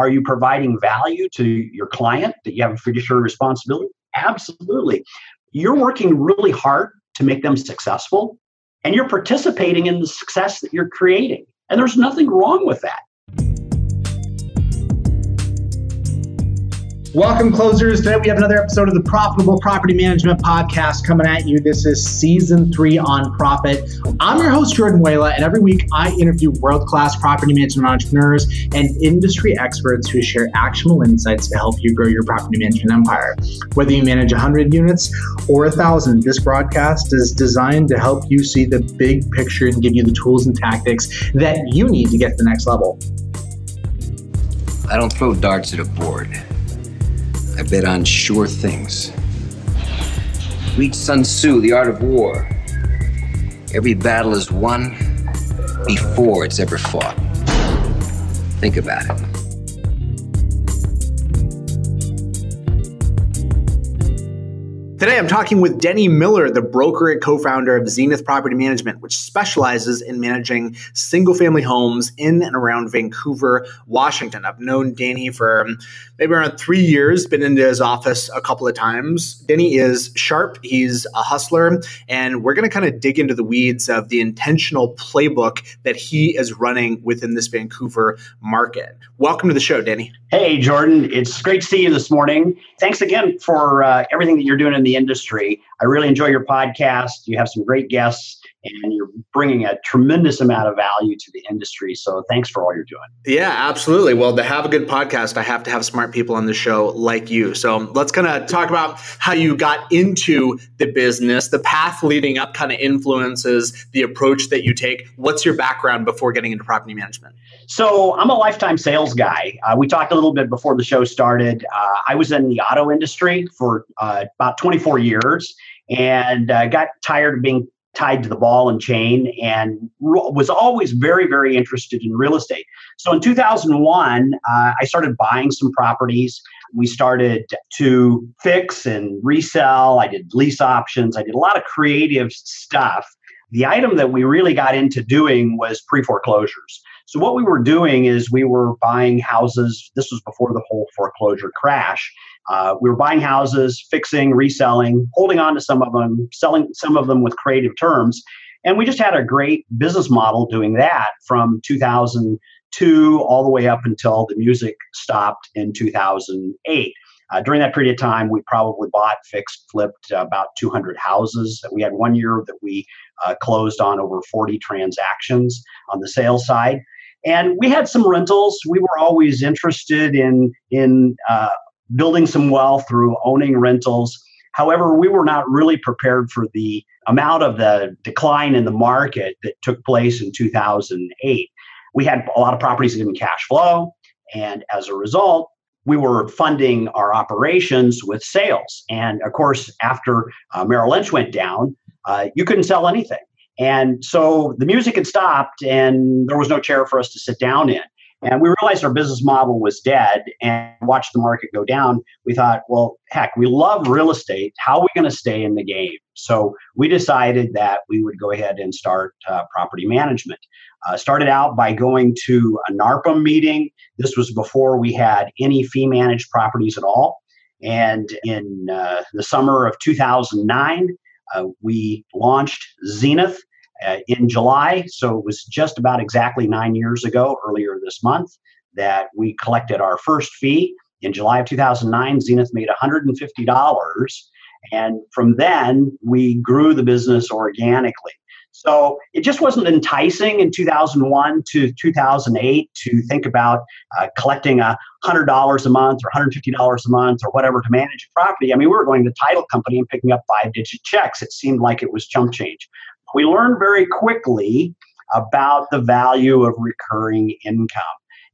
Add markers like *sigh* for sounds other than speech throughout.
Are you providing value to your client that you have a fiduciary responsibility? Absolutely. You're working really hard to make them successful, and you're participating in the success that you're creating. And there's nothing wrong with that. Welcome, closers. Today we have another episode of the Profitable Property Management Podcast coming at you. This is season three on profit. I'm your host, Jordan Muela, and every week I interview world class property management entrepreneurs and industry experts who share actionable insights to help you grow your property management empire. Whether you manage 100 units or 1,000, this broadcast is designed to help you see the big picture and give you the tools and tactics that you need to get to the next level. I don't throw darts at a board. I bet on sure things. Read Sun Tzu, The Art of War. Every battle is won before it's ever fought. Think about it. Today, I'm talking with Denny Miller, the broker and co founder of Zenith Property Management, which specializes in managing single family homes in and around Vancouver, Washington. I've known Denny for maybe around three years, been into his office a couple of times. Denny is sharp, he's a hustler, and we're going to kind of dig into the weeds of the intentional playbook that he is running within this Vancouver market. Welcome to the show, Denny. Hey, Jordan. It's great to see you this morning. Thanks again for uh, everything that you're doing in the industry. I really enjoy your podcast. You have some great guests and you're bringing a tremendous amount of value to the industry. So thanks for all you're doing. Yeah, absolutely. Well, to have a good podcast, I have to have smart people on the show like you. So let's kind of talk about how you got into the business, the path leading up kind of influences the approach that you take. What's your background before getting into property management? So I'm a lifetime sales guy. Uh, we talked a little bit before the show started. Uh, I was in the auto industry for uh, about 24 years and uh, got tired of being tied to the ball and chain and was always very very interested in real estate. So in 2001 uh, i started buying some properties. We started to fix and resell. I did lease options. I did a lot of creative stuff. The item that we really got into doing was pre foreclosures so what we were doing is we were buying houses. This was before the whole foreclosure crash uh, we were buying houses, fixing, reselling, holding on to some of them, selling some of them with creative terms. And we just had a great business model doing that from 2002 all the way up until the music stopped in 2008. Uh, during that period of time, we probably bought, fixed, flipped uh, about 200 houses. We had one year that we uh, closed on over 40 transactions on the sales side. And we had some rentals. We were always interested in in uh, building some wealth through owning rentals. However, we were not really prepared for the amount of the decline in the market that took place in 2008. We had a lot of properties in cash flow, and as a result, we were funding our operations with sales. And of course, after uh, Merrill Lynch went down, uh, you couldn't sell anything. And so the music had stopped, and there was no chair for us to sit down in. And we realized our business model was dead and watched the market go down. We thought, well, heck, we love real estate. How are we going to stay in the game? So we decided that we would go ahead and start uh, property management. Uh, started out by going to a NARPM meeting. This was before we had any fee managed properties at all. And in uh, the summer of 2009, uh, we launched Zenith uh, in July. So it was just about exactly nine years ago, earlier this month, that we collected our first fee. In July of 2009, Zenith made $150. And from then, we grew the business organically. So it just wasn't enticing in 2001 to 2008 to think about uh, collecting a $100 a month or $150 a month or whatever to manage a property. I mean, we were going to the title company and picking up five digit checks. It seemed like it was chump change we learned very quickly about the value of recurring income.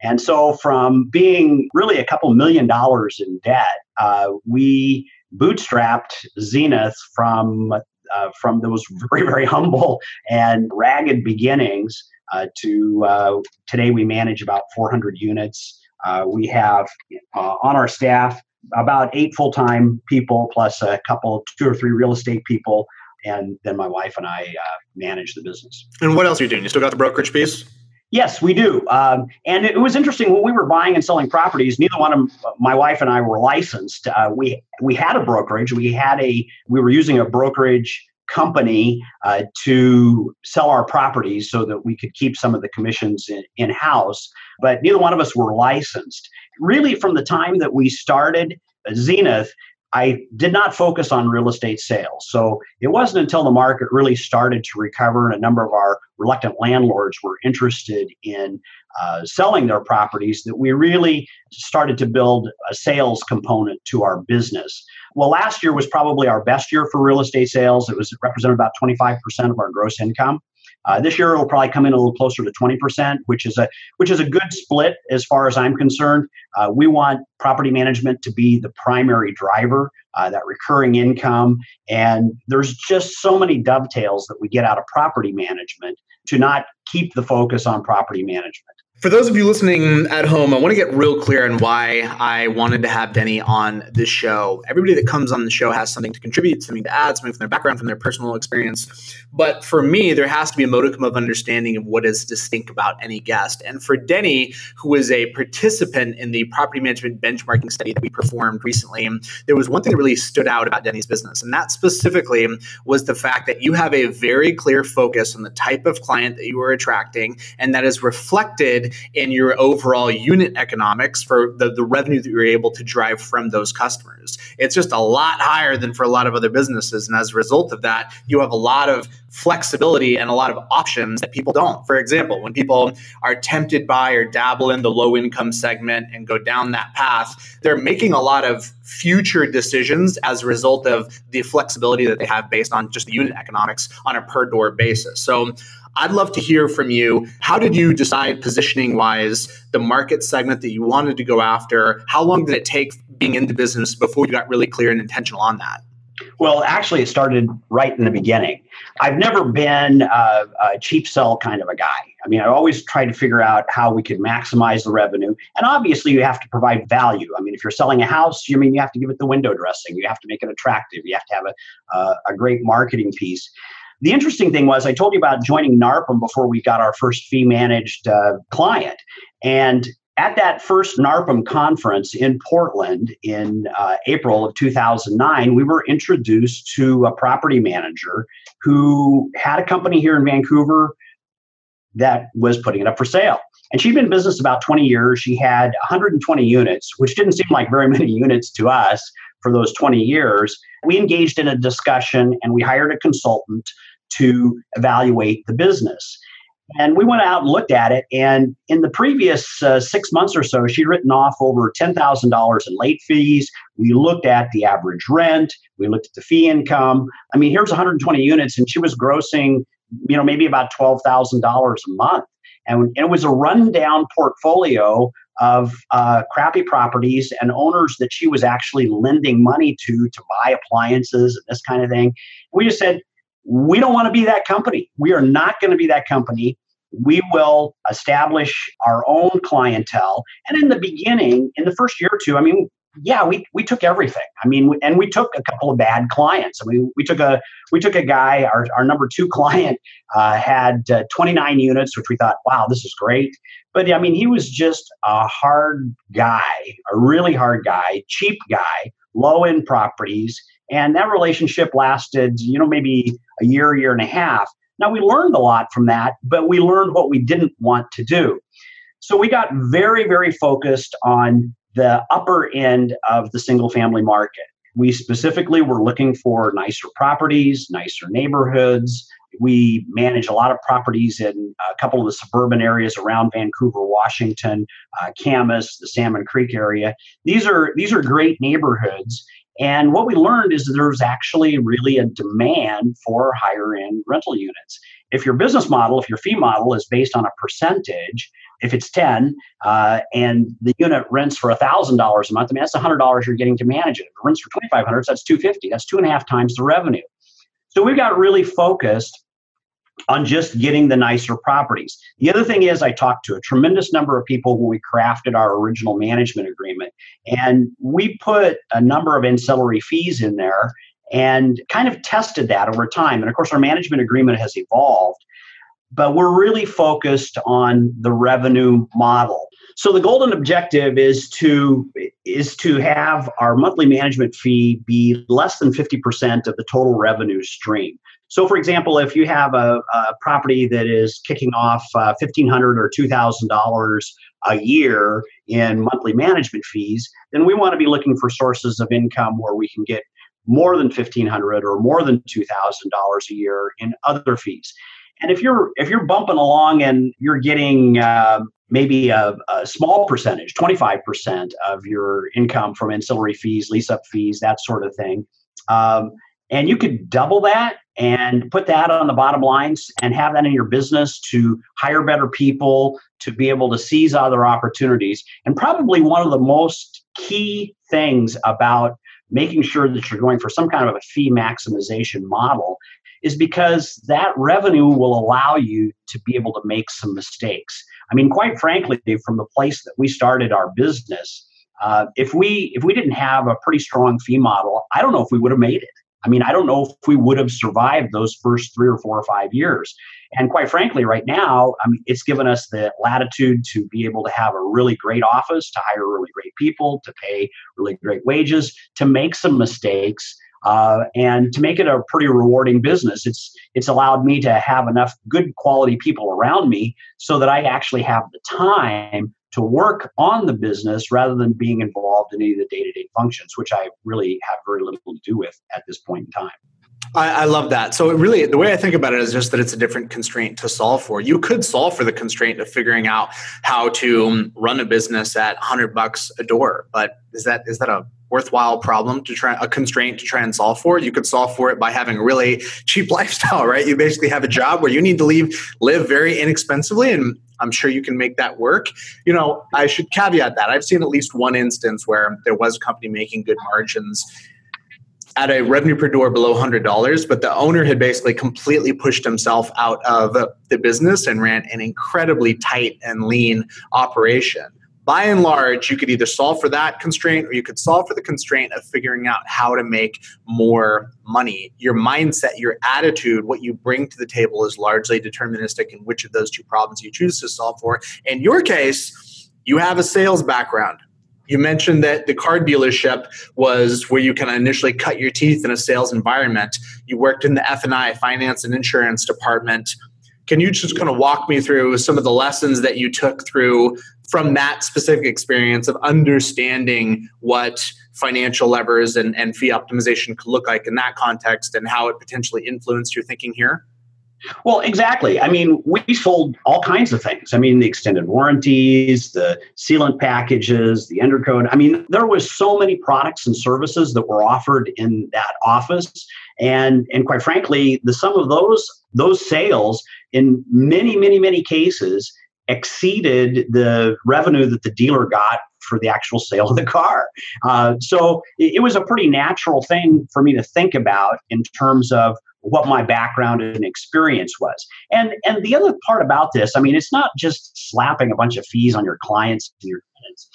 And so, from being really a couple million dollars in debt, uh, we bootstrapped Zenith from uh, from those *laughs* very very humble and ragged beginnings uh, to uh, today we manage about 400 units. Uh, we have uh, on our staff about eight full time people plus a couple two or three real estate people and then my wife and I uh, manage the business. And what else are you doing? You still got the brokerage piece? Yes, we do. Um, and it was interesting when we were buying and selling properties. Neither one of my wife and I were licensed. Uh, we we had a brokerage. We had a we were using a brokerage company uh, to sell our properties so that we could keep some of the commissions in house. But neither one of us were licensed. Really, from the time that we started Zenith, I did not focus on real estate sales. So it wasn't until the market really started to recover and a number of our reluctant landlords were interested in uh, selling their properties that we really started to build a sales component to our business. Well, last year was probably our best year for real estate sales. It was it represented about 25% of our gross income. Uh, this year it'll probably come in a little closer to 20%, which is a which is a good split as far as I'm concerned. Uh, we want property management to be the primary driver, uh, that recurring income, and there's just so many dovetails that we get out of property management to not keep the focus on property management. For those of you listening at home, I want to get real clear on why I wanted to have Denny on this show. Everybody that comes on the show has something to contribute, something to add, something from their background, from their personal experience. But for me, there has to be a modicum of understanding of what is distinct about any guest. And for Denny, who was a participant in the property management benchmarking study that we performed recently, there was one thing that really stood out about Denny's business. And that specifically was the fact that you have a very clear focus on the type of client that you are attracting, and that is reflected in your overall unit economics for the, the revenue that you're able to drive from those customers. It's just a lot higher than for a lot of other businesses. And as a result of that, you have a lot of flexibility and a lot of options that people don't. For example, when people are tempted by or dabble in the low income segment and go down that path, they're making a lot of future decisions as a result of the flexibility that they have based on just the unit economics on a per door basis. So I'd love to hear from you. How did you decide positioning wise the market segment that you wanted to go after? How long did it take being in the business before you got really clear and intentional on that? Well, actually, it started right in the beginning. I've never been a, a, cheap sell kind of a guy. I mean, I always tried to figure out how we could maximize the revenue. And obviously, you have to provide value. I mean, if you're selling a house, you mean you have to give it the window dressing, you have to make it attractive, you have to have a, a, a great marketing piece. The interesting thing was, I told you about joining NARPM before we got our first fee managed uh, client. And at that first NARPM conference in Portland in uh, April of 2009, we were introduced to a property manager who had a company here in Vancouver that was putting it up for sale. And she'd been in business about 20 years. She had 120 units, which didn't seem like very *laughs* many units to us for those 20 years. We engaged in a discussion and we hired a consultant to evaluate the business. And we went out and looked at it. And in the previous uh, six months or so, she'd written off over $10,000 in late fees. We looked at the average rent. We looked at the fee income. I mean, here's 120 units, and she was grossing, you know, maybe about $12,000 a month. And it was a rundown portfolio of uh, crappy properties and owners that she was actually lending money to to buy appliances and this kind of thing. We just said, we don't want to be that company. We are not going to be that company. We will establish our own clientele. And in the beginning, in the first year or two, I mean, yeah, we, we took everything. I mean, and we took a couple of bad clients. I mean, we took a we took a guy. Our, our number two *laughs* client uh, had uh, 29 units, which we thought, wow, this is great. But I mean, he was just a hard guy, a really hard guy, cheap guy, low end properties, and that relationship lasted, you know, maybe a year, year and a half. Now, we learned a lot from that, but we learned what we didn't want to do. So we got very, very focused on the upper end of the single family market. We specifically were looking for nicer properties, nicer neighborhoods. We manage a lot of properties in a couple of the suburban areas around Vancouver, Washington, uh, Camas, the Salmon Creek area. These are these are great neighborhoods, and what we learned is there's actually really a demand for higher end rental units. If your business model, if your fee model is based on a percentage, if it's 10 uh, and the unit rents for $1,000 a month, I mean, that's $100 you're getting to manage it. If it rents for 2500 that's 250 That's two and a half times the revenue. So we've got really focused on just getting the nicer properties. The other thing is, I talked to a tremendous number of people when we crafted our original management agreement, and we put a number of ancillary fees in there and kind of tested that over time. And of course, our management agreement has evolved. but we're really focused on the revenue model. So the golden objective is to is to have our monthly management fee be less than 50% of the total revenue stream. So, for example, if you have a, a property that is kicking off uh, 1,500 or $2,000 a year in monthly management fees, then we want to be looking for sources of income where we can get more than 1,500 or more than $2,000 a year in other fees. And if you're if you're bumping along and you're getting uh, maybe a, a, small percentage, 25% of your income from ancillary fees, lease up fees, that sort of thing, um, and you could double that and put that on the bottom lines and have that in your business to hire better people, to be able to seize other opportunities. And probably one of the most key things about making sure that you're going for some kind of a fee maximization model is because that revenue will allow you to be able to make some mistakes. I mean, quite frankly, from the place that we started our business, uh, if we if we didn't have a pretty strong fee model, I don't know if we would have made it. I mean, I don't know if we would have survived those first three or four or five years. And quite frankly, right now, I mean, it's given us the latitude to be able to have a really great office, to hire really great people, to pay really great wages, to make some mistakes, uh, and to make it a pretty rewarding business. It's it's allowed me to have enough good quality people around me so that I actually have the time to work on the business rather than being involved in any of the day-to-day functions which i really have very little to do with at this point in time I, I, love that. So really, the way I think about it is just that it's a different constraint to solve for. You could solve for the constraint of figuring out how to run a business at 100 bucks a door, but is that is that a worthwhile problem to try a constraint to try and solve for you could solve for it by having a really cheap *laughs* lifestyle right you basically have a job where you need to leave live very inexpensively and I'm sure you can make that work. You know, I should caveat that. I've seen at least one instance where there was a company making good margins at a revenue per door below $100, but the owner had basically completely pushed himself out of the business and ran an incredibly tight and lean operation by and large, you could either solve for that constraint or you could solve for the constraint of figuring out how to make more money. Your mindset, your attitude, what you bring to the table is largely deterministic in which of those two problems you choose to solve for. In your case, you have a sales background. You mentioned that the car dealership was where you kind of initially cut your teeth in a sales environment. You worked in the F&I, finance and insurance department. Can you just kind of walk me through some of the lessons that you took through from that specific experience of understanding what financial levers and, and fee optimization could look like in that context and how it potentially influenced your thinking here? Well, exactly. I mean, we sold all kinds of things. I mean, the extended warranties, the sealant packages, the undercoat. I mean, there was so many products and services that were offered in that office, and and quite frankly, the sum of those those sales in many, many, many cases exceeded the revenue that the dealer got for the actual sale of the car. Uh, so it, it, was a pretty natural thing for me to think about in terms of what my background and experience was. And and the other part about this, I mean, it's not just slapping a bunch of fees on your clients and your tenants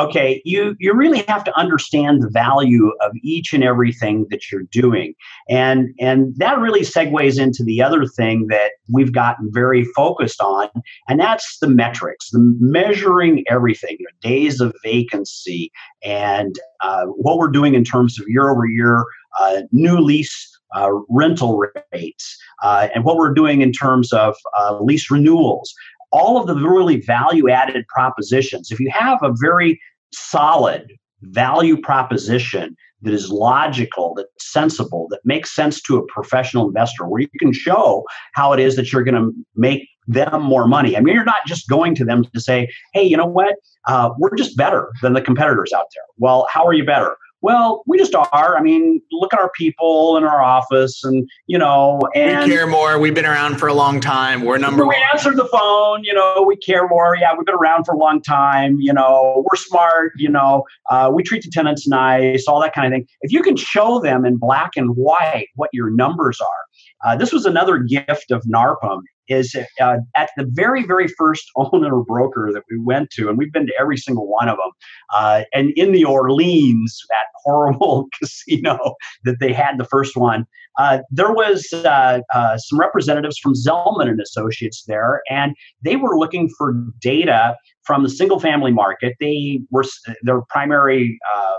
okay you you really have to understand the value of each and everything that you're doing and and that really segues into the other thing that we've gotten very focused on and that's the metrics the measuring everything days of vacancy and uh, what we're doing in terms of year over year uh, new lease uh, rental rates uh, and what we're doing in terms of uh, lease renewals all of the really value added propositions. If you have a very solid value proposition that is logical, that's sensible, that makes sense to a professional investor, where you can show how it is that you're going to make them more money. I mean, you're not just going to them to say, hey, you know what? Uh, we're just better than the competitors out there. Well, how are you better? Well, we just are. I mean, look at our people in our office, and you know, and we care more. We've been around for a long time. We're number we one. We answer the phone. You know, we care more. Yeah, we've been around for a long time. You know, we're smart. You know, uh, we treat the tenants nice. All that kind of thing. If you can show them in black and white what your numbers are, uh, this was another gift of NARPM is uh, at the very, very first *laughs* owner broker that we went to, and we've been to every single one of them. Uh, and in the Orleans, that *laughs* horrible casino that they had the first one. Uh, there was uh, uh, some representatives from Zelman and Associates there, and they were looking for data from the single family market. They were their primary uh,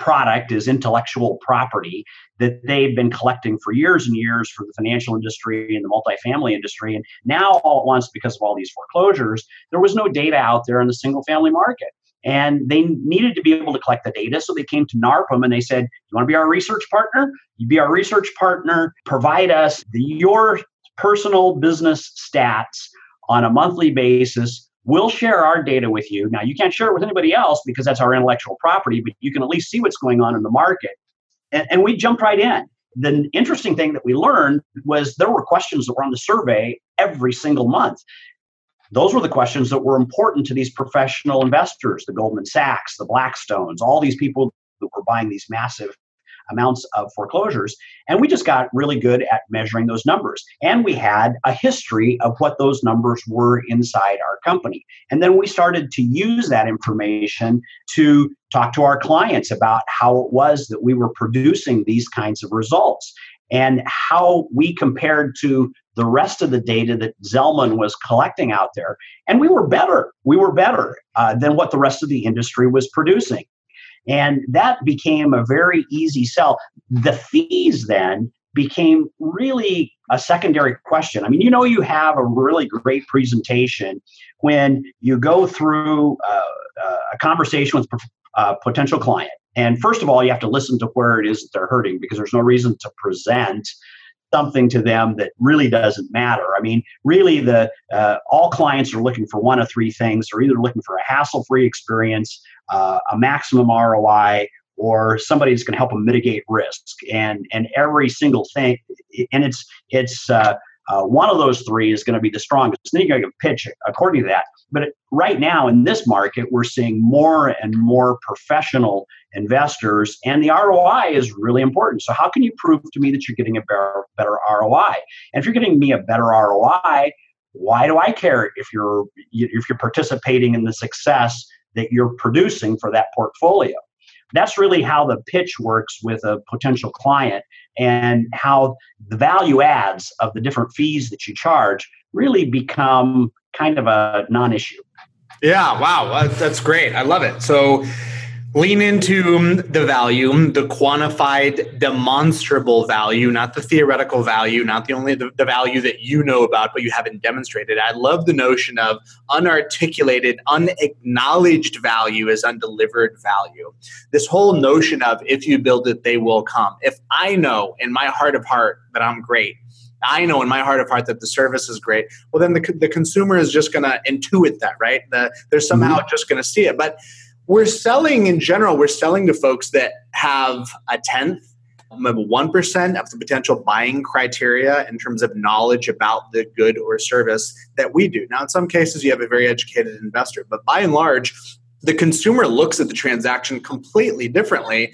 product is intellectual property that they've been collecting for years and years for the financial industry and the multifamily industry. And now, all at once, because of all these foreclosures, there was no data out there in the single family market. And they needed to be able to collect the data. So they came to NARPM and they said, You want to be our research partner? You be our research partner, provide us the, your personal business stats on a monthly basis We'll share our data with you. Now, you can't share it with anybody else because that's our intellectual property, but you can at least see what's going on in the market. And, and we jumped right in. The interesting thing that we learned was there were questions that were on the survey every single month. Those were the questions that were important to these professional investors, the Goldman Sachs, the Blackstones, all these people that were buying these massive amounts of foreclosures. And we just got really good at measuring those numbers. And we had a history of what those numbers were inside our company. And then we started to use that information to talk to our clients about how it was that we were producing these kinds of results and how we compared to the rest of the data that Zelman was collecting out there. And we were better. We were better uh, than what the rest of the industry was producing. And that became a very easy sell. The fees then became really a secondary question. I mean, you know, you have a really great presentation when you go through uh, uh a conversation with a uh, potential client. And first of all, you have to listen to where it is that they're hurting because there's no reason to present something to them that really doesn't matter. I mean, really, the uh, all clients are looking for one of three things. They're either looking for a hassle-free experience, uh, a maximum ROI, or somebody that's going to help them mitigate risk. And and every single thing, and it's it's uh, uh, one of those three is going to be the strongest. Then you got to pitch according to that. But right now in this market, we're seeing more and more professional investors, and the ROI is really important. So, how can you prove to me that you're getting a better, better ROI? And if you're getting me a better ROI, why do I care if you're if you're participating in the success that you're producing for that portfolio? That's really how the pitch works with a potential client and how the value adds of the different fees that you charge really become kind of a non-issue. Yeah, wow, that's great. I love it. So lean into the value, the quantified, demonstrable value, not the theoretical value, not the only the, the, value that you know about but you haven't demonstrated. I love the notion of unarticulated, unacknowledged value as undelivered value. This whole notion of if you build it, they will come. If I know in my heart of heart that I'm great, I know in my heart of heart that the service is great. Well, then the, the consumer is just going to intuit that, right? The, they're somehow mm-hmm. just going to see it. But we're selling in general, we're selling to folks that have a tenth, maybe 1% of the potential buying criteria in terms of knowledge about the good or service that we do. Now, in some cases, you have a very educated investor, but by and large, the consumer looks at the transaction completely differently.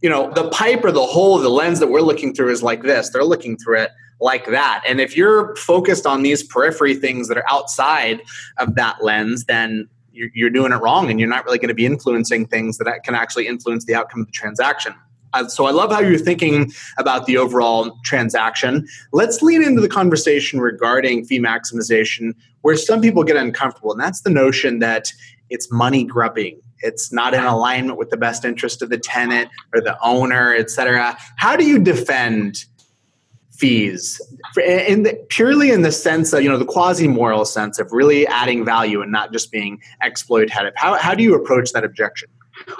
You know, the pipe or the hole, the lens that we're looking through is like this. They're looking through it like that. And if you're focused on these periphery things that are outside of that lens, then you're, doing it wrong and you're not really going to be influencing things that can actually influence the outcome of the transaction. Uh, so I love how you're thinking about the overall transaction. Let's lean into the conversation regarding fee maximization, where some people get uncomfortable, and that's the notion that it's money grubbing. It's not in alignment with the best interest of the tenant or the owner, et cetera. How do you defend fees. In the, purely in the sense of you know the quasi moral sense of really adding value and not just being exploitative. How, how do you approach that objection?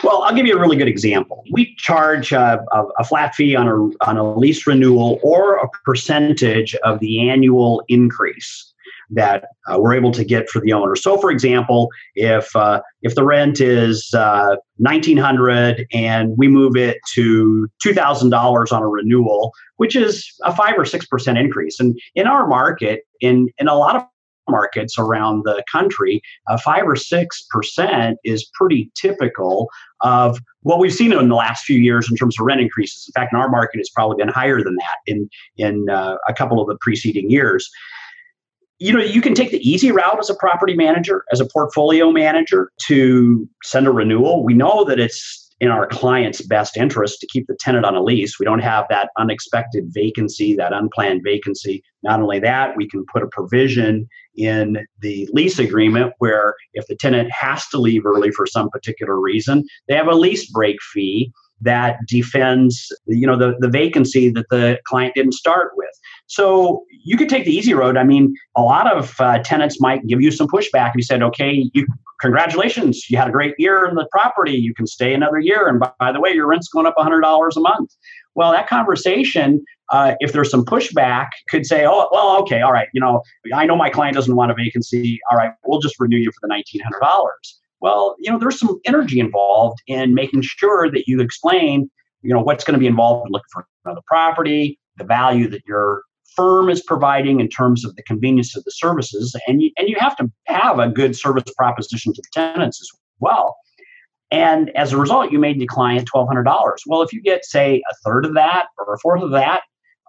Well i'll give you a really good example. We charge a, a, a flat fee on a, on a lease renewal or a percentage of the annual increase that uh, we're able to get for the owner. So, for example, if uh, if the rent is uh, nineteen hundred and we move it to two thousand dollars on a renewal, which is a five or six percent increase, and in our market, in in a lot of markets around the country, five or six percent is pretty typical of what we've seen in the last few years in terms of rent increases. In fact, in our market, it's probably been higher than that in in uh, a couple of the preceding years you know you can take the easy route as a property manager as a portfolio manager to send a renewal we know that it's in our client's best interest to keep the tenant on a lease. We don't have that unexpected vacancy, that unplanned vacancy. Not only that, we can put a provision in the lease agreement where if the tenant has to leave early for some particular reason, they have a lease break fee that defends you know the, the vacancy that the client didn't start with. So you could take the easy road. I mean a lot of uh, tenants might give you some pushback if you said okay you congratulations you had a great year in the property. You can stay another year. And by, by the way your rent's going up $100 a month. Well that conversation uh, if there's some pushback could say oh well okay all right you know i know my client doesn't want a vacancy. All right we'll just renew you for the $1900 well, you know, there's some energy involved in making sure that you explain, you know, what's going to be involved in looking for another property, the value that your firm is providing in terms of the convenience of the services, and you, and you have to have a good service proposition to the tenants as well. And as a result, you made may decline $1,200. Well, if you get, say, a third of that or a fourth of that,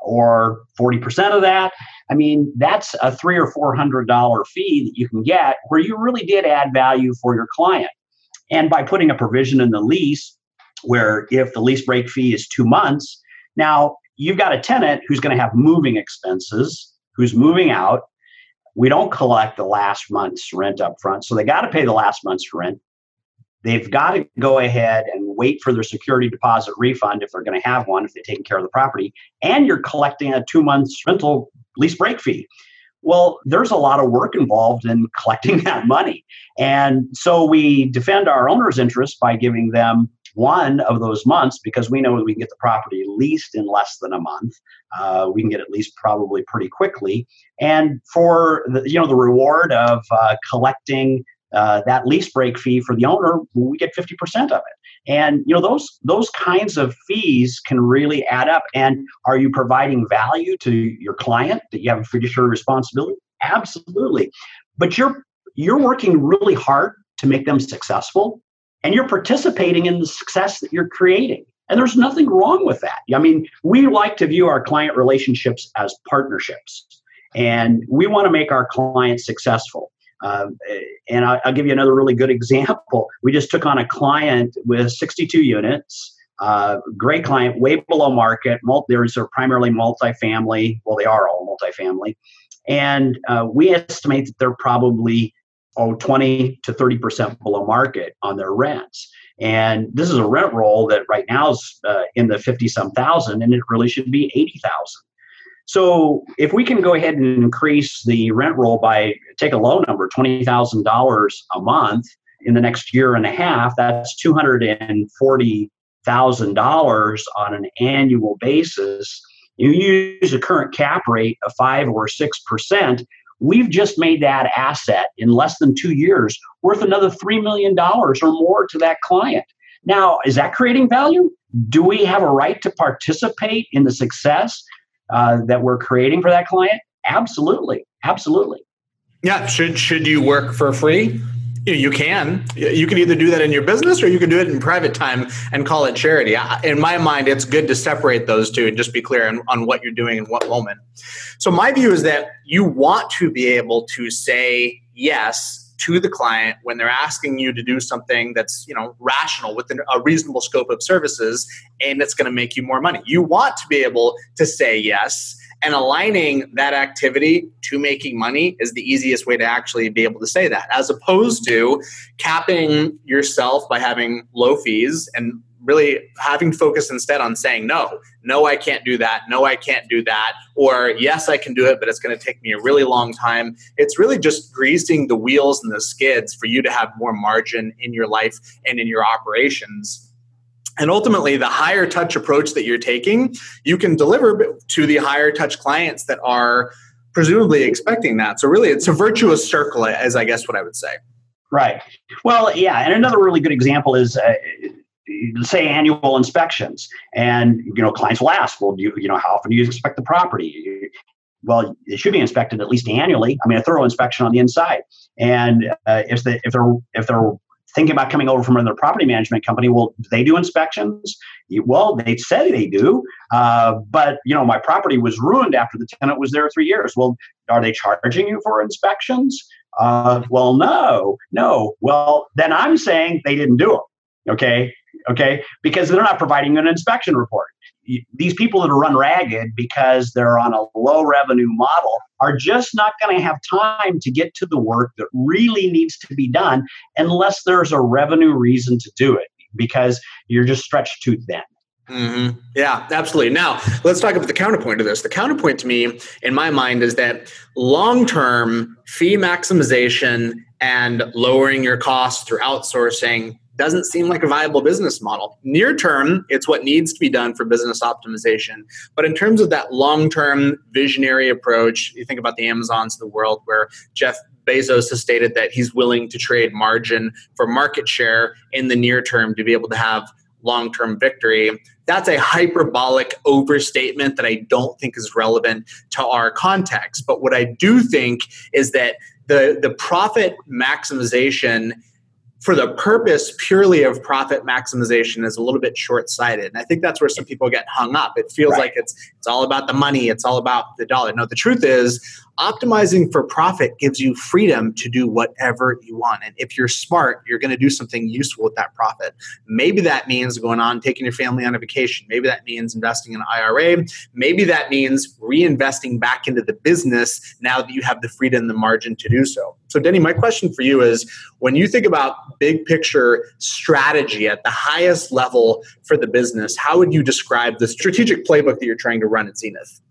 or 40% of that. I mean, that's a three or four hundred dollar fee that you can get where you really did add value for your client. And by putting a provision in the lease where if the lease break fee is two months, now you've got a tenant who's going to have moving expenses, who's moving out. We don't collect the last month's rent up front. So they got to pay the last month's rent. They've got to go ahead and wait for their security deposit refund if they're going to have one, if they're taking care of the property, and you're collecting a two months rental lease break fee. Well, there's a lot of work involved in *laughs* collecting that money. And so we defend our owner's interest by giving them one of those months because we know we can get the property leased in less than a month. Uh, we can get it leased probably pretty quickly. And for the, you know the reward of uh, collecting uh, that lease break fee for the owner, we get 50% of it. And you know those those kinds of fees can really add up. And are you providing value to your client that you have a fiduciary responsibility? Absolutely. But you're you're working really hard to make them successful, and you're participating in the success that you're creating. And there's nothing wrong with that. I mean, we like to view our client relationships as partnerships, and we want to make our clients successful. Um, and I'll, I'll, give you another really good example. We just took on a client with 62 units, uh, great client, way below market. There's are primarily multifamily. Well, they are all multifamily. And uh, we estimate that they're probably oh, 20 to 30% below market on their rents. And this is a rent roll that right now is uh, in the 50 some thousand, and it really should be 80,000. So if we can go ahead and increase the rent roll by take a low number, twenty thousand dollars a month in the next year and a half, that's two hundred and forty thousand dollars on an annual basis. You use a current cap rate of five or six percent. We've just made that asset in less than two years worth another $3 million or more to that client. Now, is that creating value? Do we have a right to participate in the success? Uh, that we're creating for that client? Absolutely, absolutely. Yeah. Should should you work for free? You can. You can either do that in your business or you can do it in private time and call it charity. In my mind, it's good to separate those two and just be clear on, on what you're doing in what moment. So, my view is that you want to be able to say yes to the client when they're asking you to do something that's you know rational within a reasonable scope of services and it's going to make you more money. You want to be able to say yes and aligning that activity to making money is the easiest way to actually be able to say that as opposed to capping yourself by having low fees and really having focus instead on saying no no i can't do that no i can't do that or yes i can do it but it's going to take me a really long time it's really just greasing the wheels and the skids for you to have more margin in your life and in your operations and ultimately, the higher touch approach that you're taking, you can deliver to the higher touch clients that are presumably expecting that. So, really, it's a virtuous circle, as I guess what I would say. Right. Well, yeah. And another really good example is uh, say annual inspections. And you know clients will ask well you you know how often do you inspect the property? Well it should be inspected at least annually. I mean a thorough inspection on the inside. And uh, if they if they're if they're thinking about coming over from another property management company well they do inspections. Well they say they do uh, but you know my property was ruined after the tenant was there three years. Well are they charging you for inspections? Uh, well no no. Well then i'm saying they didn't do them okay Okay, because they're not providing an inspection report. These people that are run ragged because they're on a low revenue model are just not going to have time to get to the work that really needs to be done unless there's a revenue reason to do it because you're just stretched too thin. Mm-hmm. Yeah, absolutely. Now, let's talk about the counterpoint to this. The counterpoint to me, in my mind, is that long term fee maximization and lowering your costs through outsourcing doesn't seem like a viable business model. Near term, it's what needs to be done for business optimization. But in terms of that long term visionary approach, you think about the Amazons of the world where Jeff Bezos has stated that he's willing to trade margin for market share in the near term to be able to have long term victory. That's a hyperbolic overstatement that I don't think is relevant to our context. But what I do think is that the, the profit maximization for the purpose purely of profit maximization is a little bit short-sighted. And i think that's where some people get hung up. It feels right. like it's it's all about the money. It's all about the dollar. No the truth is optimizing for profit gives you freedom to do whatever you want. And if you're smart, you're going to do something useful with that profit. Maybe that means going on, taking your family on a vacation. Maybe that means investing in an IRA. Maybe that means reinvesting back into the business now that you have the freedom and the margin to do so. So, Denny, my question for you is when you think about big picture strategy at the highest level for the business, how would you describe the strategic playbook that you're trying to run at Zenith?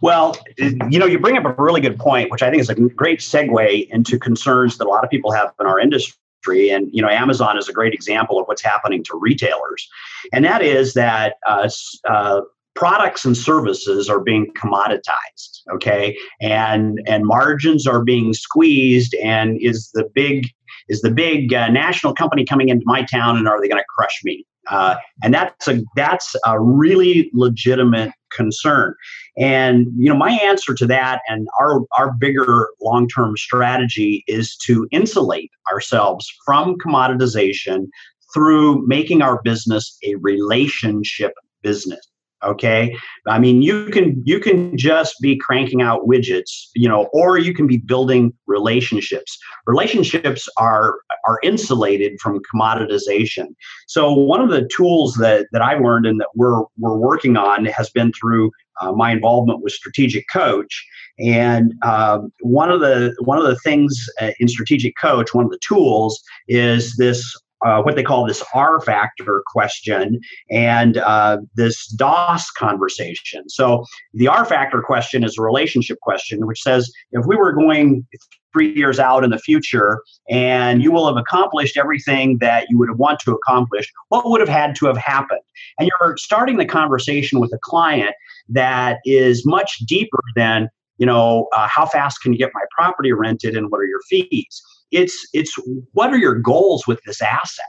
Well, you know, you bring up a really good point, which I think is a great segue into concerns that a lot of people have in our industry. And, you know, Amazon is a great example of what's happening to retailers. And that is that uh, uh, products and services are being commoditized okay and and margins are being squeezed and is the big is the big uh, national company coming into my town and are they going to crush me uh, and that's a that's a really legitimate concern. And you know, my answer to that and our our bigger long-term strategy is to insulate ourselves from commoditization through making our business a relationship business okay? I mean you can you can just be cranking out widgets you know or you can be building relationships. Relationships are are insulated from commoditization. So one of the tools that that i've learned and that we're we're working on has been through uh, my involvement with strategic coach. And um, one of the one of the things uh, in strategic coach one of the tools is this uh, what they call this R factor question and uh, this DOS conversation. So the R factor question is a relationship question, which says if we were going three years out in the future and you will have accomplished everything that you would want to accomplish, what would have had to have happened? And you're starting the conversation with a client that is much deeper than you know uh, how fast can you get my property rented and what are your fees it's it's what are your goals with this asset?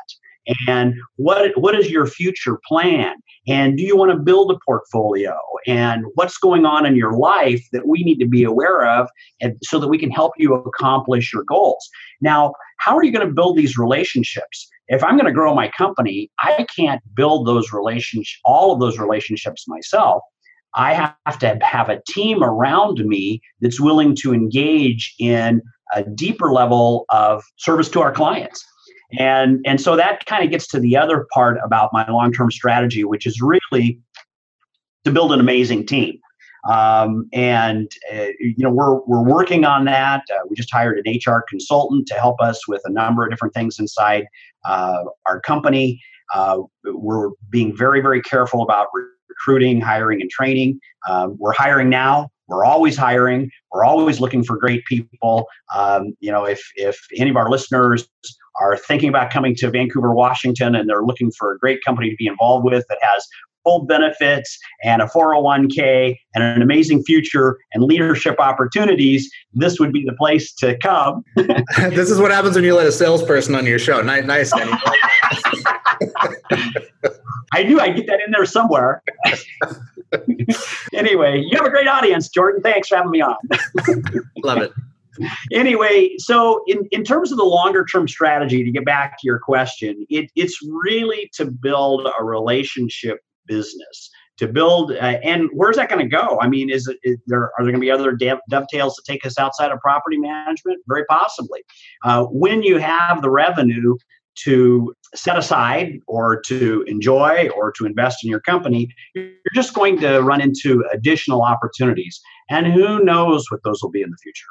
And what what is your future plan? And do you want to build a portfolio? And what's going on in your life that we need to be aware of and so that we can help you accomplish your goals? Now how are you going to build these relationships? If i'm going to grow my company i can't build those relationships all of those relationships myself. I have to have a team around me that's willing to engage in a deeper level of service to our clients. And, and so that kind of gets to the other part about my long term strategy, which is really to build an amazing team. Um, and uh, you know we're we're working on that. Uh, we just hired an HR consultant to help us with a number of different things inside uh, our company. Uh, we're being very very careful about recruiting, hiring, and training. Um, we're hiring now. We're always hiring. We're always looking for great people. Um, you know, if if any of our listeners are thinking about coming to Vancouver, Washington, and they're looking for a great company to be involved with that has full benefits and a 401k and an amazing future and leadership opportunities, this would be the place to come. *laughs* *laughs* this is what happens when you let a salesperson on your show. Nice, nice. *laughs* I knew I'd get that in there somewhere. *laughs* anyway, you have a great audience, Jordan. Thanks for having me on. *laughs* Love it. Anyway, so in, in terms of the longer term strategy, to get back to your question, it, it's really to build a relationship business to build uh, and where's that going to go i mean is, is there are there going to be other dovetails to take us outside of property management very possibly uh, when you have the revenue to set aside or to enjoy or to invest in your company, you're just going to run into additional opportunities. And who knows what those will be in the future.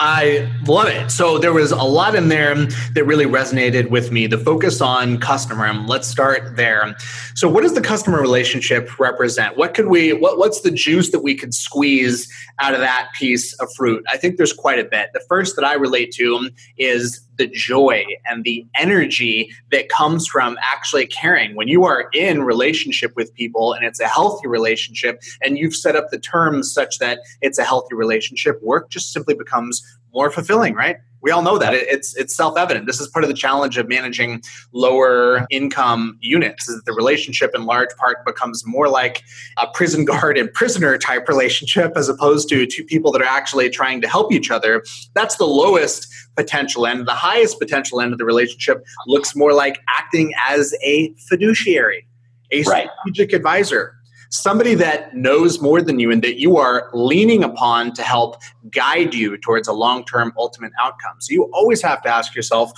I love it. So there was a lot in there that really resonated with me. The focus on customer. Let's start there. So what does the customer relationship represent? What could we what, what's the juice that we could squeeze out of that piece of fruit? I think there's quite a bit. The first that I relate to is the joy and the energy that comes from actually caring. When you are in relationship with people and it's a healthy relationship and you've set up the terms such that it's a healthy relationship, work just simply becomes more fulfilling, right? We all know that it's it's self evident. This is part of the challenge of managing lower income units. Is that the relationship in large part becomes more like a prison guard and prisoner type relationship as opposed to two people that are actually trying to help each other. That's the lowest potential end. The highest potential end of the relationship looks more like acting as a fiduciary, a strategic right. advisor somebody that knows more than you and that you are leaning upon to help guide you towards a long term ultimate outcome. So you always have to ask yourself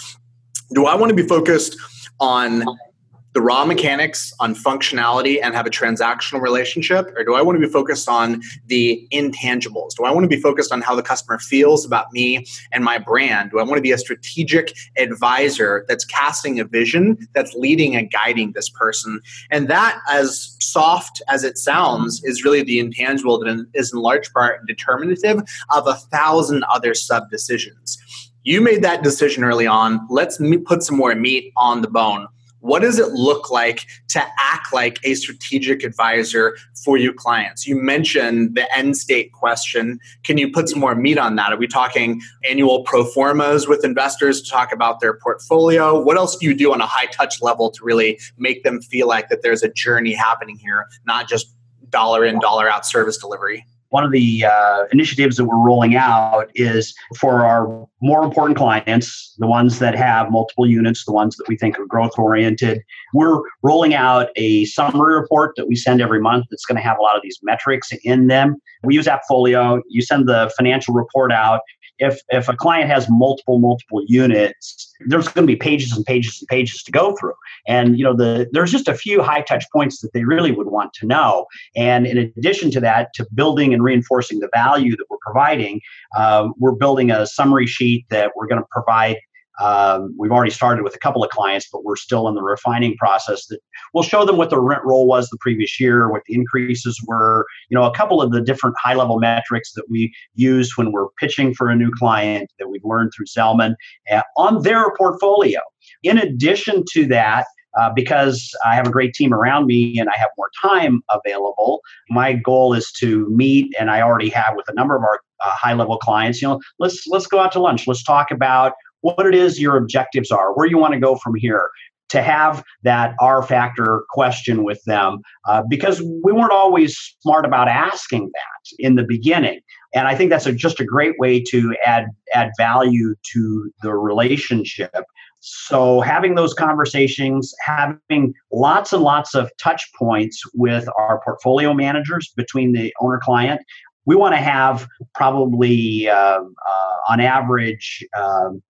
do I want to be focused on the raw mechanics on functionality and have a transactional relationship or do i want to be focused on the intangibles? Do i want to be focused on how the customer feels about me and my brand? Do i want to be a strategic advisor that's casting a vision that's leading and guiding this person? And that as soft as it sounds is really the intangible that is in large part determinative of a thousand other sub decisions you made that decision early on. Let's put some more meat on the bone what does it look like to act like a strategic advisor for your clients? You mentioned the end state question. Can you put some more meat on that? Are we talking annual pro formas with investors to talk about their portfolio? What else do you do on a high touch level to really make them feel like that there's a journey happening here, not just dollar in, dollar out service delivery? One of the uh, initiatives that we're rolling out is for our more important clients, the ones that have multiple units, the ones that we think are growth oriented. We're rolling out a summary report that we send every month that's going to have a lot of these metrics in them. We use Appfolio. You send the financial report out. If, if a client has multiple, multiple units, there's going to be pages and pages and pages to go through. And you know, the there's just a few high touch points that they really would want to know. And in addition to that, to building and reinforcing the value that we're providing, uh, we're building a summary sheet that we're going to provide um, we've already started with a couple of clients, but we're still in the refining process. That we'll show them what the rent roll was the previous year, what the increases were. You know, a couple of the different high-level metrics that we use when we're pitching for a new client that we've learned through Zelman uh, on their portfolio. In addition to that, uh, because I have a great team around me and I have more time available. My goal is to meet, and I already have with a number of our uh, high level clients. You know, let's let's go out to lunch. Let's talk about what it is your objectives are, where you want to go from here. To have that R factor question with them, uh, because we weren't always smart about asking that in the beginning. And I think that's a, just a great way to add add value to the relationship. So having those conversations, having lots and lots of touch points with our portfolio managers between the owner client, we want to have probably uh, uh, on average um,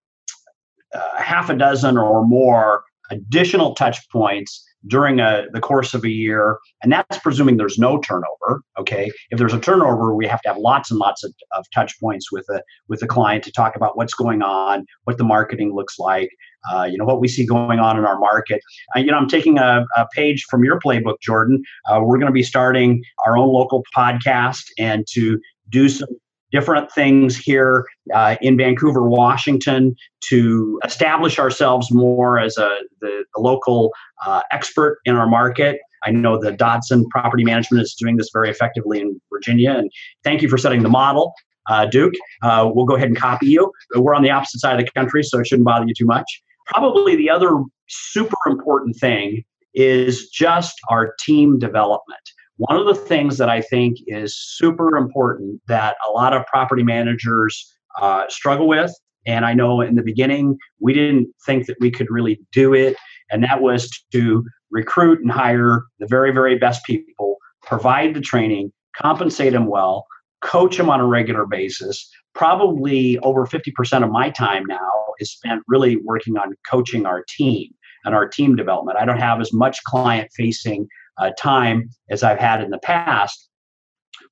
uh, half a dozen or more additional touch points during a, the course of a year. And that's presuming there's no turnover okay? If there's a turnover we have to have lots and lots of, of touch points with a with the client to talk about what's going on what the marketing looks like uh, you know what we see going on in our market. Uh, you know i'm taking a, a page from your playbook jordan. Uh, we're going to be starting our own local podcast and to do some different things here uh, in Vancouver, Washington, to establish ourselves more as a the, the local uh, expert in our market. I know the Dodson Property Management is doing this very effectively in Virginia, and thank you for setting the model. Uh, Duke, uh, we'll go ahead and copy you. We're on the opposite side of the country, so it shouldn't bother you too much. Probably the other super important thing is just our team development. One of the things that I think is super important that a lot of property managers uh, struggle with, and I know in the beginning we didn't think that we could really do it, and that was to recruit and hire the very, very best people, provide the training, compensate them well, coach them on a regular basis. Probably over 50% of my time now is spent really working on coaching our team and our team development. I don't have as much client facing uh, time as I've had in the past,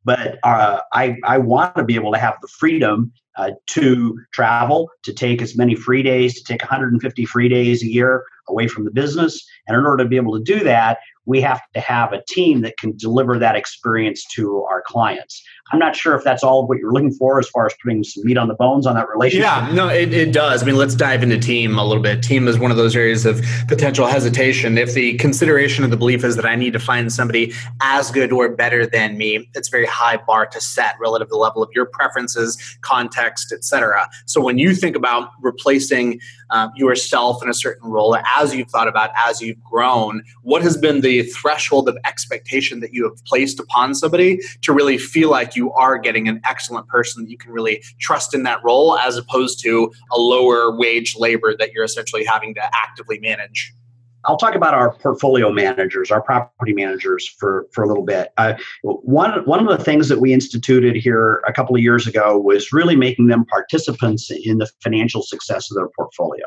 but uh, I, I want to be able to have the freedom uh, to travel, to take as many free days, to take 150 free days a year away from the business. And in order to be able to do that, we have to have a team that can deliver that experience to our clients. I'm not sure if that's all of what you're looking for as far as putting some meat on the bones on that relationship. Yeah, no, it, it does. I mean, let's dive into team a little bit. Team is one of those areas of potential hesitation. If the consideration of the belief is that I need to find somebody as good or better than me, it's a very high bar to set relative to the level of your preferences, context, etc. So when you think about replacing uh, yourself in a certain role as you've thought about as you've grown, what has been the threshold of expectation that you have placed upon somebody to really feel like you are getting an excellent person that you can really trust in that role as opposed to a lower wage labor that you're essentially having to actively manage? I'll talk about our portfolio managers, our property managers for, for a little bit. Uh, one, one of the things that we instituted here a couple of years ago was really making them participants in the financial success of their portfolios.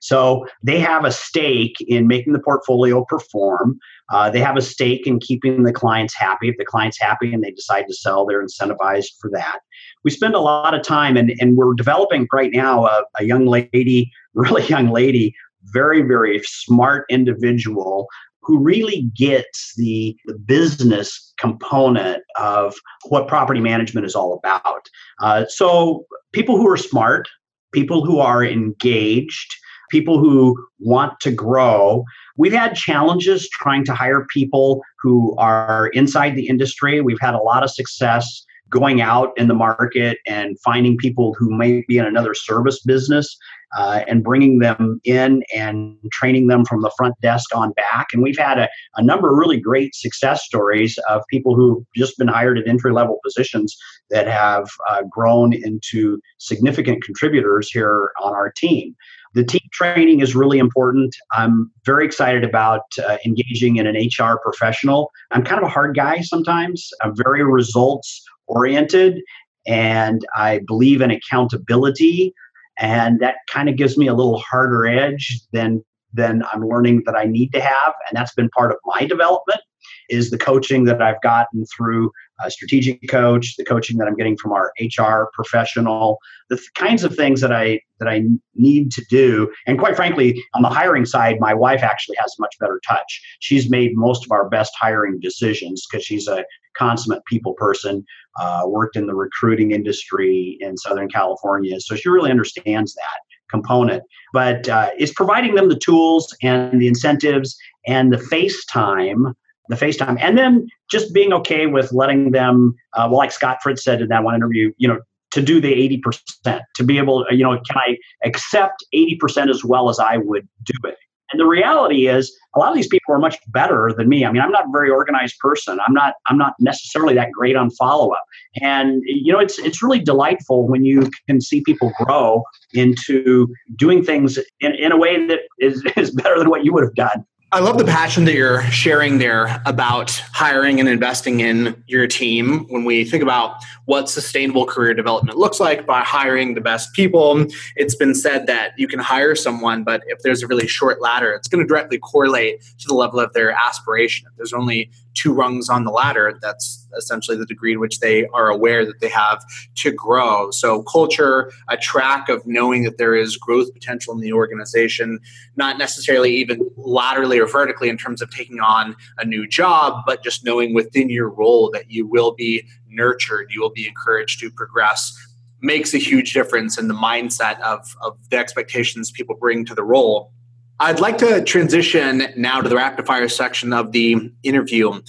So they have a stake in making the portfolio perform. Uh, they have a stake in keeping the clients happy. If the client's happy and they decide to sell, they're incentivized for that. We spend a lot of time, and, and we're developing right now a, a young lady, *laughs* really young lady, very, very smart individual who really gets the, the business component of what property management is all about. Uh, so, people who are smart, people who are engaged, people who want to grow. We've had challenges trying to hire people who are inside the industry. We've had a lot of success going out in the market and finding people who may be in another service business uh, and bringing them in and training them from the front desk on back. And we've had a, a number of really great success stories of people who've just been hired at entry level positions that have uh, grown into significant contributors here on our team. The team training is really important. I'm very excited about uh, engaging in an HR professional. I'm kind of a hard guy sometimes. I'm very results oriented and I believe in accountability. And that kind of gives me a little harder edge than than I'm learning that I need to have. And that's been part of my development is the coaching that I've gotten through a strategic coach, the coaching that I'm getting from our HR professional, the th- kinds of things that I that I need to do. And quite frankly, on the hiring side, my wife actually has much better touch. She's made most of our best hiring decisions because she's a consummate people person, uh, worked in the recruiting industry in Southern California, so she really understands that component. But uh, it's providing them the tools and the incentives and the face time the FaceTime, and then just being okay with letting them, uh, well, like Scott Fritz said in that one interview, you know, to do the 80%, to be able, you know, can I accept 80% as well as I would do it? And the reality is a lot of these people are much better than me. I mean, I'm not a very organized person. I'm not I'm not necessarily that great on follow-up. And you know, it's it's really delightful when you can see people grow into doing things in, in a way that is, *laughs* is better than what you would have done. I love the passion that you're sharing there about hiring and investing in your team. When we think about what sustainable career development looks like by hiring the best people, it's been said that you can hire someone, but if there's a really short ladder, it's going to directly correlate to the level of their aspiration. If there's only two rungs on the ladder, that's essentially the degree to which they are aware that they have to grow. So, culture, a track of knowing that there is growth potential in the organization, not necessarily even laterally or vertically in terms of taking on a new job, but just knowing within your role that you will be nurtured, you will be encouraged to progress makes a huge difference in the mindset of, of the expectations people bring to the role I'd like to transition now to the rapid fire section of the interview.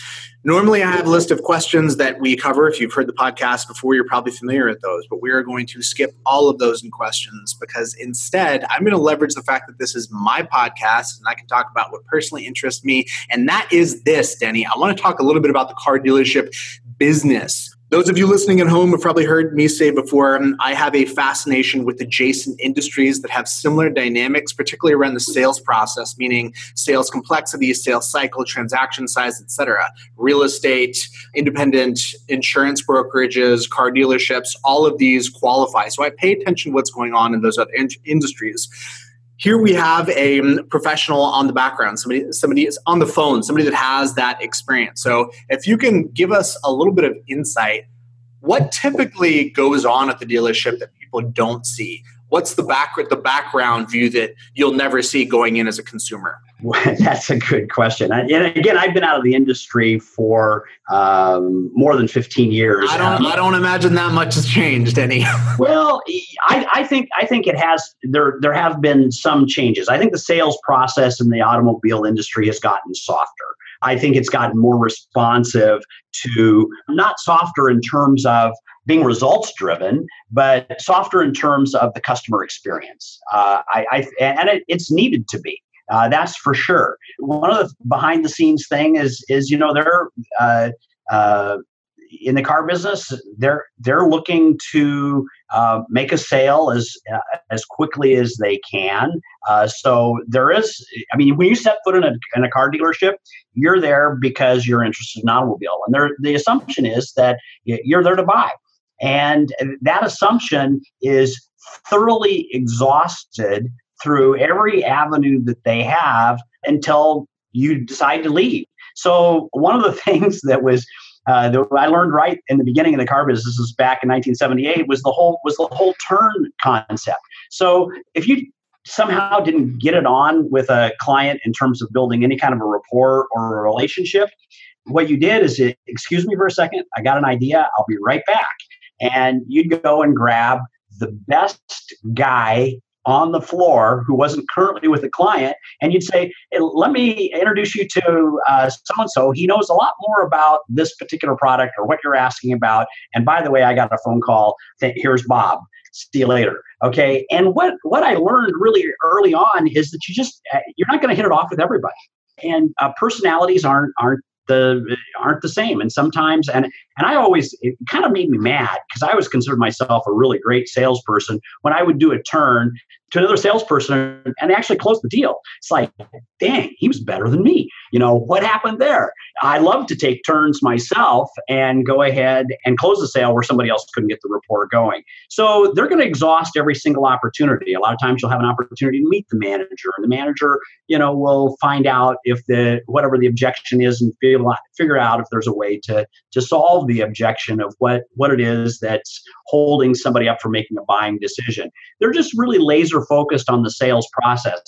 Normally, I have a list of questions that we cover. If you've heard the podcast before, you're probably familiar with those, but we are going to skip all of those in questions because instead, I'm going to leverage the fact that this is my podcast and I can talk about what personally interests me. And that is this, Denny. I want to talk a little bit about the car dealership business Those of you listening at home have probably heard me say before, um, I have a fascination with adjacent industries that have similar dynamics, particularly around the sales process, meaning sales complexity, sales cycle, transaction size, etc. Real estate, independent insurance brokerages, car dealerships, all of these qualify. So I pay attention to what's going on in those other in- industries here we have a um, professional on the background somebody somebody is on the phone somebody that has that experience. So if you can give us a little bit of insight what typically goes on at the dealership that people don't see? What's the back the background view that you'll never see going in as a consumer *laughs* That's a good question. And again, I've been out of the industry for um, more than 15 years. I don't. I don't imagine that much has changed any. *laughs* well, I, I, think I think it has. There there have been some changes. I think the sales process in the automobile industry has gotten softer. I think it's gotten more responsive to not softer in terms of being results driven, but softer in terms of the customer experience. Uh, I, I, and it, it's needed to be. Uh, that's for sure. One of the behind the scenes thing is is you know they're uh, uh, in the car business they're they're looking to uh, make a sale as uh, as quickly as they can. Uh, so there is, I mean, when you set foot in a, in a car dealership, you're there because you're interested in automobile, and there the assumption is that you're there to buy, and that assumption is thoroughly exhausted through every avenue that they have until you decide to leave. So one of the *laughs* things that was uh, that I learned right in the beginning of the car business was back in 1978 was the whole was the whole turn concept. So if you somehow didn't get it on with a client in terms of building any kind of a rapport or a relationship, what you did is, it, excuse me for a second, I got an idea, I'll be right back. And you'd go and grab the best guy on the floor who wasn't currently with a client, and you'd say, hey, "Let me introduce you to so and so. He knows a lot more about this particular product or what you're asking about." And by the way, I got a phone call. Here's Bob. See you later. Okay. And what what I learned really early on is that you just uh, you're not going to hit it off with everybody and uh, personalities aren't aren't the aren't the same and sometimes and and i always it kind of made me mad because i always considered myself a really great salesperson when i would do a turn to another salesperson and actually close the deal. It's like dang he was better than me. You know what happened there? I love to take turns myself and go ahead and close the sale where somebody else couldn't get the report going. So they're going to exhaust every single opportunity. A lot of times you'll have an opportunity to meet the manager and the manager you know will find out if the whatever the objection is and figure, figure out if there's a way to to solve the objection of what what it is that's holding somebody up for making a buying decision. They're just really laser focused on the sales process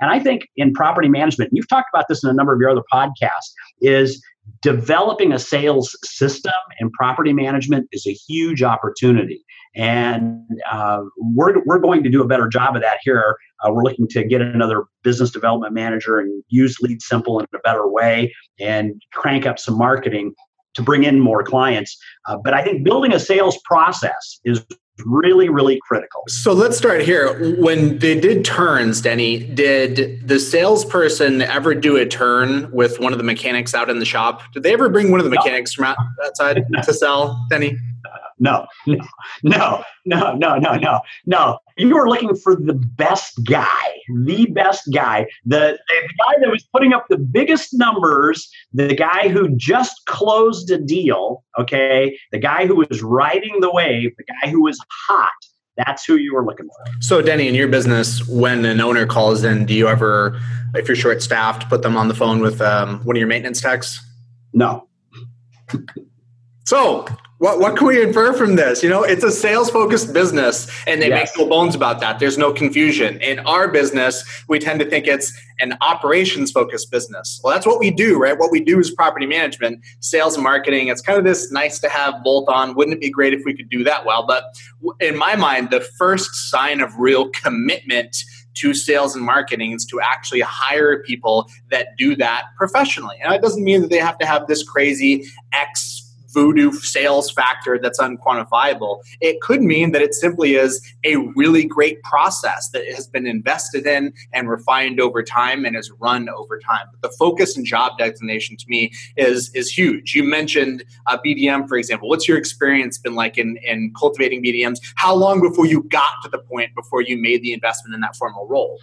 and I think in property management, you've talked about this in a number of your other podcasts, is developing a sales system in property management is a huge opportunity. And uh, we're, we're going to do a better job of that here. Uh, we're looking to get another business development manager and use LeadSimple in a better way and crank up some marketing to bring in more clients. Uh, but I think building a sales process is really, really critical. So let's start here. When they did turns, Denny, did the salesperson ever do a turn with one of the mechanics out in the shop? Did they ever bring one of the mechanics from outside to sell, Denny? *laughs* no, no, *laughs* no, no, no, no, no, no. You were looking for the best guy, the best guy, the, the guy that was putting up the biggest numbers, the guy who just closed a deal, okay, the guy who was riding the wave, the guy who was hot. That's who you were looking for. So, Denny, in your business, when an owner calls in, do you ever, if you're short staffed, put them on the phone with um, one of your maintenance techs? No. So, what, what can we infer from this? You know, it's a sales focused business and they yes. make no bones about that. There's no confusion. In our business, we tend to think it's an operations focused business. Well, that's what we do, right? What we do is property management, sales and marketing. It's kind of this nice to have bolt on. Wouldn't it be great if we could do that well? But in my mind, the first sign of real commitment to sales and marketing is to actually hire people that do that professionally. And it doesn't mean that they have to have this crazy X voodoo sales factor that's unquantifiable. It could mean that it simply is a really great process that has been invested in and refined over time and is run over time. But the focus and job designation to me is is huge. You mentioned uh, BDM, for example. What's your experience been like in, in cultivating BDMs? How long before you got to the point before you made the investment in that formal role?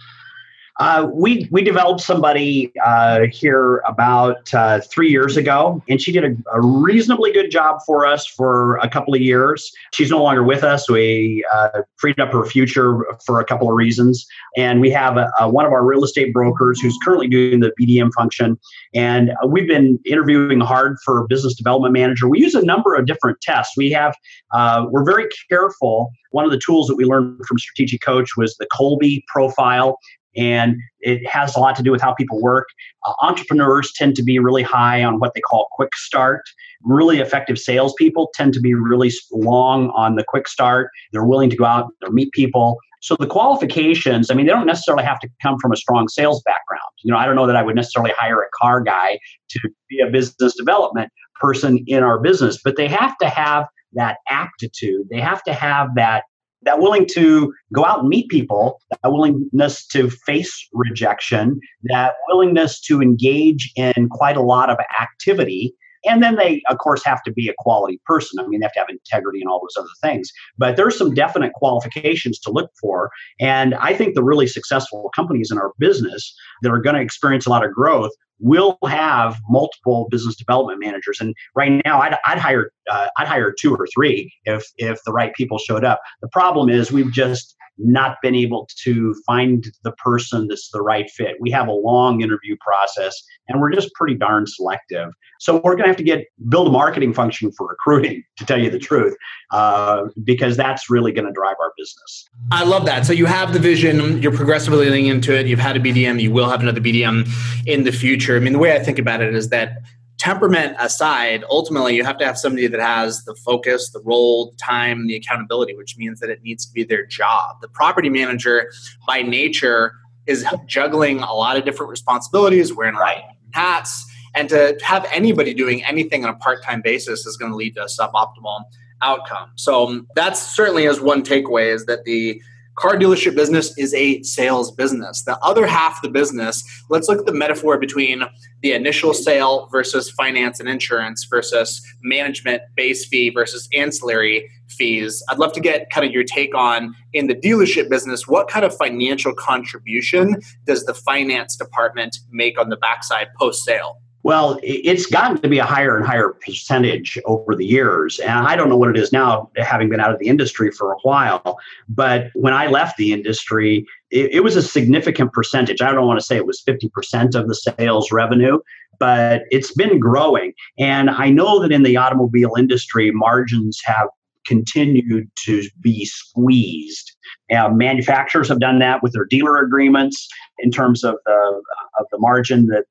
Uh, we we developed somebody uh, here about uh, three years ago, and she did a, a, reasonably good job for us for a couple of years. She's no longer with us. We uh, freed up her future for a couple of reasons, and we have a, a, one of our real estate brokers who's currently doing the BDM function, and we've been interviewing hard for business development manager. We use a number of different tests. We have uh, we're very careful. One of the tools that we learned from Strategic Coach was the Kolbe profile and it has a lot to do with how people work. Uh, entrepreneurs tend to be really high on what they call quick start. Really effective salespeople tend to be really long on the quick start. They're willing to go out and meet people. So the qualifications, I mean, they don't necessarily have to come from a strong sales background. You know, I don't know that I would necessarily hire a car guy to be a business development person in our business, but they have to have that aptitude. They have to have that that willing to go out and meet people, that willingness to face rejection, that willingness to engage in quite a lot of activity. And then they, of course, have to be a quality person. I mean, they have to have integrity and all those other things. But there's some definite qualifications to look for. And I think the really successful companies in our business that are going to experience a lot of growth will have multiple business development managers. And right now, I'd, I'd hire uh, I'd hire two or three if if the right people showed up. The problem is we've just not been able to find the person that's the right fit. We have a long interview process and we're just pretty darn selective. So we're going to have to get build a marketing function for recruiting, *laughs* to tell you the truth, uh, because that's really going to drive our business. I love that. So you have the vision, you're progressively leaning into it. You've had a BDM, you will have another BDM in the future. I mean, the way I think about it is that temperament aside, ultimately you have to have somebody that has the focus, the role, the time, the accountability, which means that it needs to be their job. The property manager, by nature, is juggling a lot of different responsibilities, wearing right hats, and to have anybody doing anything on a part-time basis is going to lead to a suboptimal outcome. So um, that's certainly as one takeaway is that the car dealership business is a sales business. The other half of the business, let's look at the metaphor between the initial sale versus finance and insurance versus management base fee versus ancillary fees. I'd love to get kind of your take on in the dealership business, what kind of financial contribution does the finance department make on the backside post sale? Well, it's gotten to be a higher and higher percentage over the years. And I don't know what it is now, having been out of the industry for a while. But when I left the industry, it, it was a significant percentage. I don't want to say it was 50% of the sales revenue, but it's been growing. And I know that in the automobile industry, margins have continued to be squeezed. Uh, manufacturers have done that with their dealer agreements in terms of the of the margin that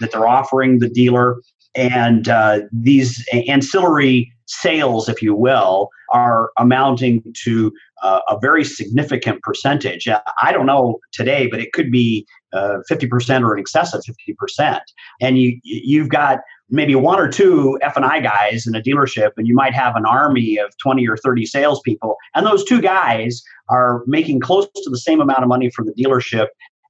that they're offering the dealer, and uh, these ancillary sales, if you will, are amounting to uh, a very significant percentage. Uh, I don't know today, but it could be uh, 50% or in excess of 50%. And you you've got maybe one or two F&I guys in a dealership and you might have an army of 20 or 30 salespeople and those two guys are making close to the same amount of money for the dealership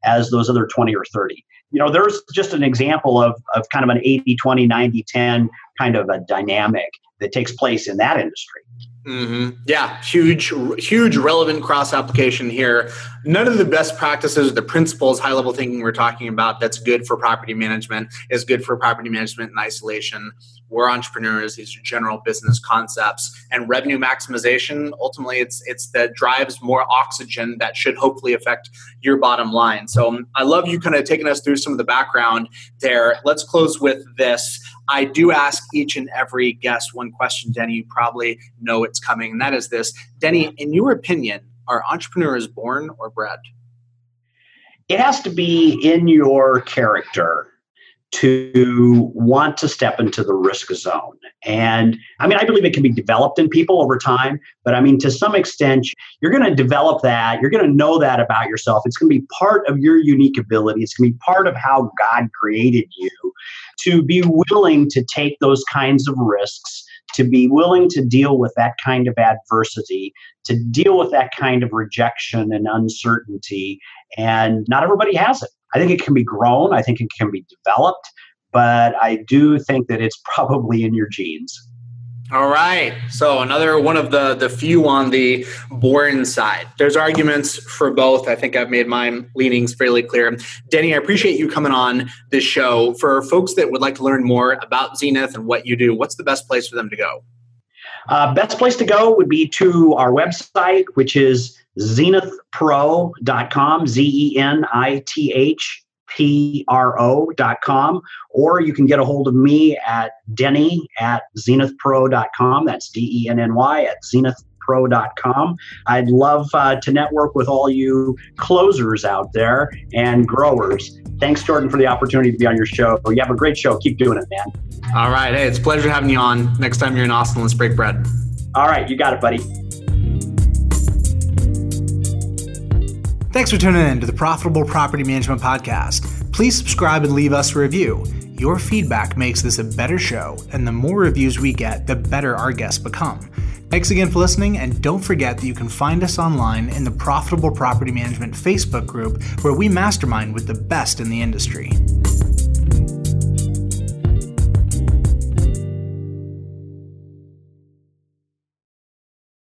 as those other 20 or 30 you know there's just an example of, of kind of an 80 20 90 10 kind of a dynamic that takes place in that industry Mm-hmm. Yeah, huge, huge relevant cross application here. None of the best practices, the principles, high level thinking we're talking about that's good for property management is good for property management in isolation. We're entrepreneurs; these are general business concepts, and revenue maximization. Ultimately, it's it's that drives more oxygen that should hopefully affect your bottom line. So, um, I love you kind of taking us through some of the background there. Let's close with this. I do ask each and every guest one question, Denny. You probably know it's coming, and that is this Denny, in your opinion, are entrepreneurs born or bred? It has to be in your character to want to step into the risk zone. And I mean, I believe it can be developed in people over time, but I mean, to some extent, you're going to develop that. You're going to know that about yourself. It's going to be part of your unique ability. It's going to be part of how God created you to be willing to take those kinds of risks, to be willing to deal with that kind of adversity, to deal with that kind of rejection and uncertainty. And not everybody has it. I think it can be grown, I think it can be developed, but I do think that it's *laughs* probably in your genes. All right. So another one of the the few on the boring side. There's arguments for both. I think I've made my leanings fairly clear. Denny, I appreciate you coming on this show. For folks that would like to learn more about Zenith and what you do, what's the best place for them to go? Uh, best place to go would be to our website, which is zenithpro.com, Z E N I T H pro.com, or you can get a hold of me at denny at zenithpro.com. That's D E N N Y at zenithpro.com. I'd love uh, to network with all you closers out there and growers. Thanks, Jordan, for the opportunity to be on your show. You have a great show. Keep doing it, man. All right. Hey, it's a pleasure having you on. Next time you're in Austin, let's break bread. All right. You got it, buddy. Thanks for tuning in to the Profitable Property Management Podcast. Please subscribe and leave us a review. Your feedback makes this a better show, and the more reviews we get, the better our guests become. Thanks again for listening, and don't forget that you can find us online in the Profitable Property Management Facebook group where we mastermind with the best in the industry.